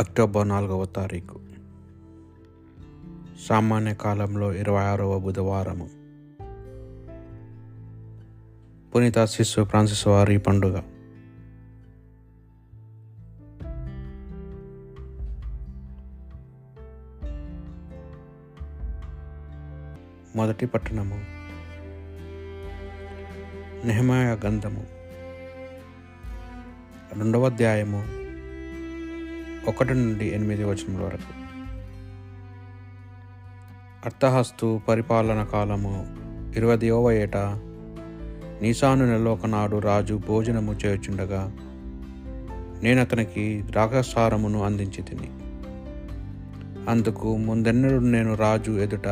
October నాలుగవ తారీఖు. సామాన్య కాలంలో ఇరవై ఆరవ బుధవారము. పునీత శిశు ఫ్రాన్సిస్ వారి పండుగ. మొదటి పట్టణము. నెహమాయ గంధము రెండవ అధ్యాయము. ఒకటి నుండి ఎనిమిది వచనముల వరకు. అర్థహస్తు పరిపాలన కాలము ఇరవైవ ఏట నీసాను నెలలో ఒకనాడు రాజు భోజనము చేయుచుండగా నేను అతనికి ద్రాక్షసారమును అందించి తిని. అందుకు ముందెన్నడు నేను రాజు ఎదుట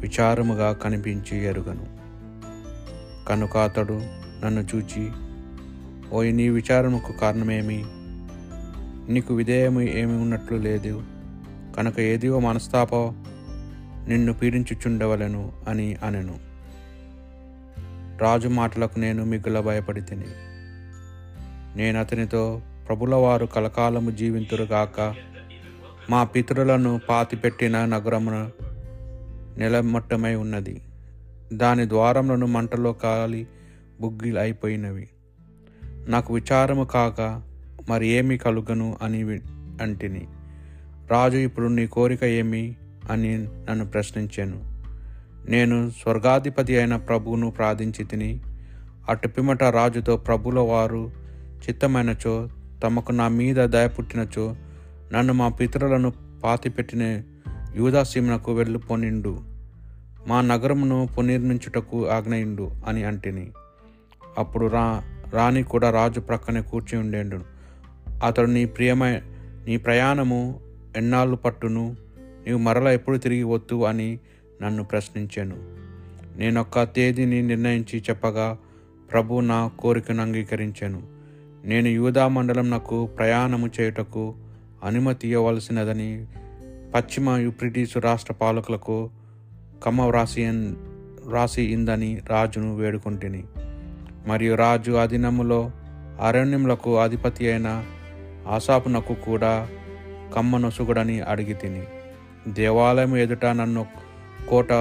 విచారముగా కనిపించి ఎరుగను. కనుక అతడు నన్ను చూచి ఓయ్ నీ విచారముకు కారణమేమి? నీకు విధేయము ఏమి ఉన్నట్లు లేదు. కనుక ఏదివో మనస్తాపో నిన్ను పీడించుచుండవలను అని అనెను. రాజు మాటలకు నేను మిగుల భయపడి తిని నేను అతనితో ప్రభుల వారు కలకాలము జీవింతురుగాక మా పితరులను పాతిపెట్టిన నగరమున నిలమట్టమై ఉన్నది. దాని ద్వారములను మంటలో కాలి బుగ్గిలు అయిపోయినవి నాకు విచారము కాక మరి ఏమి కలుగను అని అంటిని. రాజు ఇప్పుడు నీ కోరిక ఏమి అని నన్ను ప్రశ్నించాను. నేను స్వర్గాధిపతి అయిన ప్రభువును ప్రార్థించి తిని అటు పిమ్మట రాజుతో ప్రభుల వారు చిత్తమైనచో తమకు నా మీద దయ పుట్టినచో నన్ను మా పితరులను పాతిపెట్టిన యూదాసీమనకు వెళ్ళిపోనిండు. మా నగరమును పునర్మించుటకు ఆజ్ఞయిండు అని అంటిని. అప్పుడు రా రాణి కూడా రాజు ప్రక్కనే కూర్చి ఉండేండు అతడు నీ ప్రియమై నీ ప్రయాణము ఎన్నాళ్ళు పట్టును? నీవు మరల ఎప్పుడు తిరిగి వద్దు అని నన్ను ప్రశ్నించాను. నేనొక్క తేదీని నిర్ణయించి చెప్పగా ప్రభు నా కోరికను అంగీకరించాను. నేను యూదా మండలం నాకు ప్రయాణము చేయుటకు అనుమతి ఇవ్వవలసినదని పశ్చిమ బ్రిటిష్ రాష్ట్ర పాలకులకు కమ్మ వ్రాసి వ్రాసి ఇందని రాజును వేడుకుంటుని. మరియు రాజు అధీనములో అరణ్యములకు అధిపతి అయిన ఆశాపునకు కూడా కమ్మనొసుగుడని అడిగి తిని దేవాలయం ఎదుట నన్ను కోట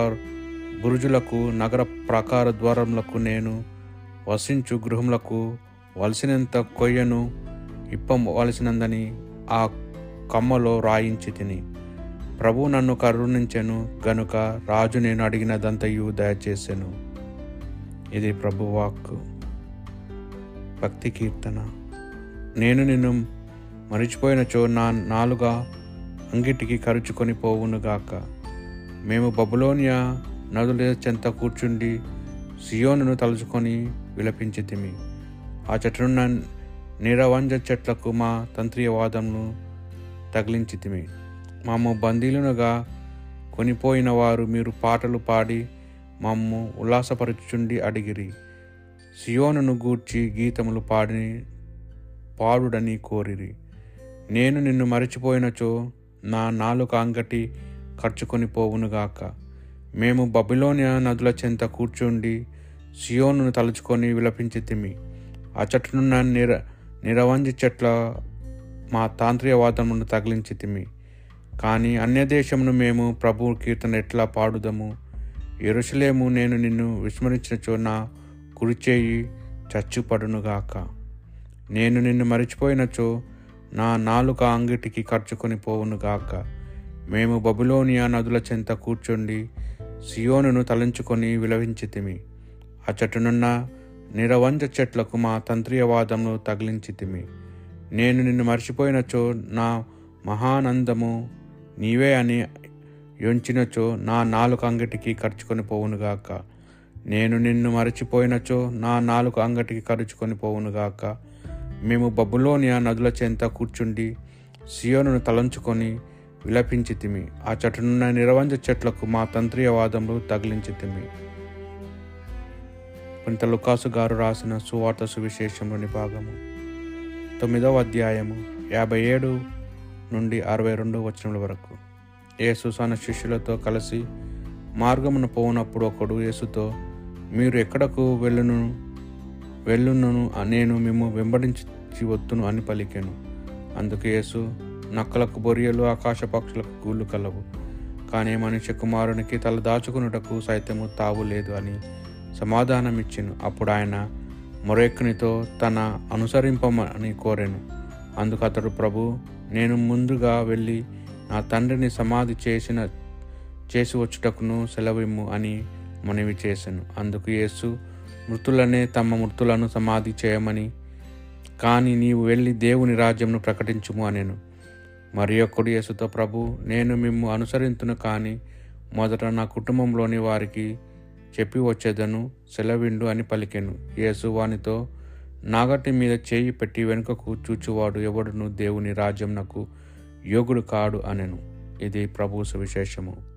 బురుజులకు నగర ప్రాకార ద్వారములకు నేను వసించు గృహములకు వలసినంత కొయ్యను ఇప్పవలసినందని ఆ కమ్మలో రాయించి తిని ప్రభు నన్ను కరుణించెను గనుక రాజు నేను అడిగినదంతయు దయచేసెను. ఇది ప్రభువాక్ భక్తి కీర్తన. నేను నిన్ను మరిచిపోయినచో నా నాలుగా అంగిటికి కరుచుకొని పోవునుగాక మేము బబులోనియా నదుల చెంత కూర్చుండి సియోనును తలుచుకొని విలపించితిమి ఆ చెట్టునున్న నిరవంజ చెట్లకు మా తంత్రియవాదమును తగిలించితిమి మాము బందీలునుగా కొనిపోయిన వారు మీరు పాటలు పాడి మమ్ము ఉల్లాసపరచుచుండి అడిగిరి. సియోనును గూర్చి గీతములు పాడిని పాడుడని కోరిరి. నేను నిన్ను మరచిపోయినచో నా నాలుక అంగటి ఖర్చుకొని పోవునుగాక మేము బబిలోనియా నదుల చెంత కూర్చుండి సియోను తలుచుకొని విలపించితిమి ఆ చెట్టునున్న నిర నిరవంజి చెట్ల మా తాంత్రికవాదమును తగిలించితిమి కానీ అన్యదేశమును మేము ప్రభు కీర్తన ఎట్లా పాడుదము? ఎరుసలేము నేను నిన్ను విస్మరించినచో నా కురిచేయి చచ్చుపడునుగాక నేను నిన్ను మరిచిపోయినచో నా నాలుక అంగిటికి ఖర్చుకొని పోవునుగాక మేము బబులోనియా నదుల చెంత కూర్చుండి సియోనును తలంచుకొని విలవించితిమి ఆ చెట్టునున్న నిరవంజ చెట్లకు మా తంత్రియవాదమును తగిలించితిమి నేను నిన్ను మర్చిపోయినచో నా మహానందము నీవే అని యొంచినచో నా నాలుక అంగటికి ఖర్చుకొని పోవునుగాక నేను నిన్ను మరచిపోయినచో నా నాలుక అంగటికి ఖర్చుకొని పోవునుగాక మేము బబులోనియా నదుల చెంత కూర్చుండి సియోనును తలంచుకొని విలపించితిమి ఆ చెట్టునున్న నిరవంజ చెట్లకు మా తంత్రియవాదములు తగిలించితిమి కొంత లుకాసు గారు రాసిన సువార్త సువిశేషంలోని భాగము. తొమ్మిదవ అధ్యాయము యాభై ఏడు నుండి అరవై రెండు వచనముల వరకు. యేసు తన శిష్యులతో కలిసి మార్గమును పోనప్పుడు ఒకడు యేసుతో మీరు ఎక్కడకు వెళ్ళును? వెళ్ళున్నను నేను మేము వెంబడించి వద్దును అని పలికాను. అందుకు యేసు నక్కలకు బొరియలు ఆకాశ పక్షులకు గూళ్ళు కలవు. కానీ మనిషి కుమారునికి తల దాచుకున్నటకు సైతము తావు లేదు అని సమాధానమిచ్చెను. అప్పుడు ఆయన మొరెక్కునితో తన అనుసరింపమని కోరాను. అందుకు అతడు ప్రభు నేను ముందుగా వెళ్ళి నా తండ్రిని సమాధి చేసిన చేసి వచ్చుటకును సెలవిమ్ము అని మనవి చేశాను అందుకు యేసు మృతులనే తమ మృతులను సమాధి చేయమని. కానీ నీవు వెళ్ళి దేవుని రాజ్యంను ప్రకటించుము అనేను. మరి ఒక్కడు యేసుతో ప్రభు నేను మిమ్ము అనుసరింతును కానీ మొదట నా కుటుంబంలోని వారికి చెప్పి వచ్చేదను సెలవిండు అని పలికెను. యేసు వానితో నాగటి మీద చేయి పెట్టి వెనుకకు చూచువాడు ఎవడును దేవుని రాజ్యంనకు యోగుడు కాడు అనెను. ఇది ప్రభు సువిశేషము.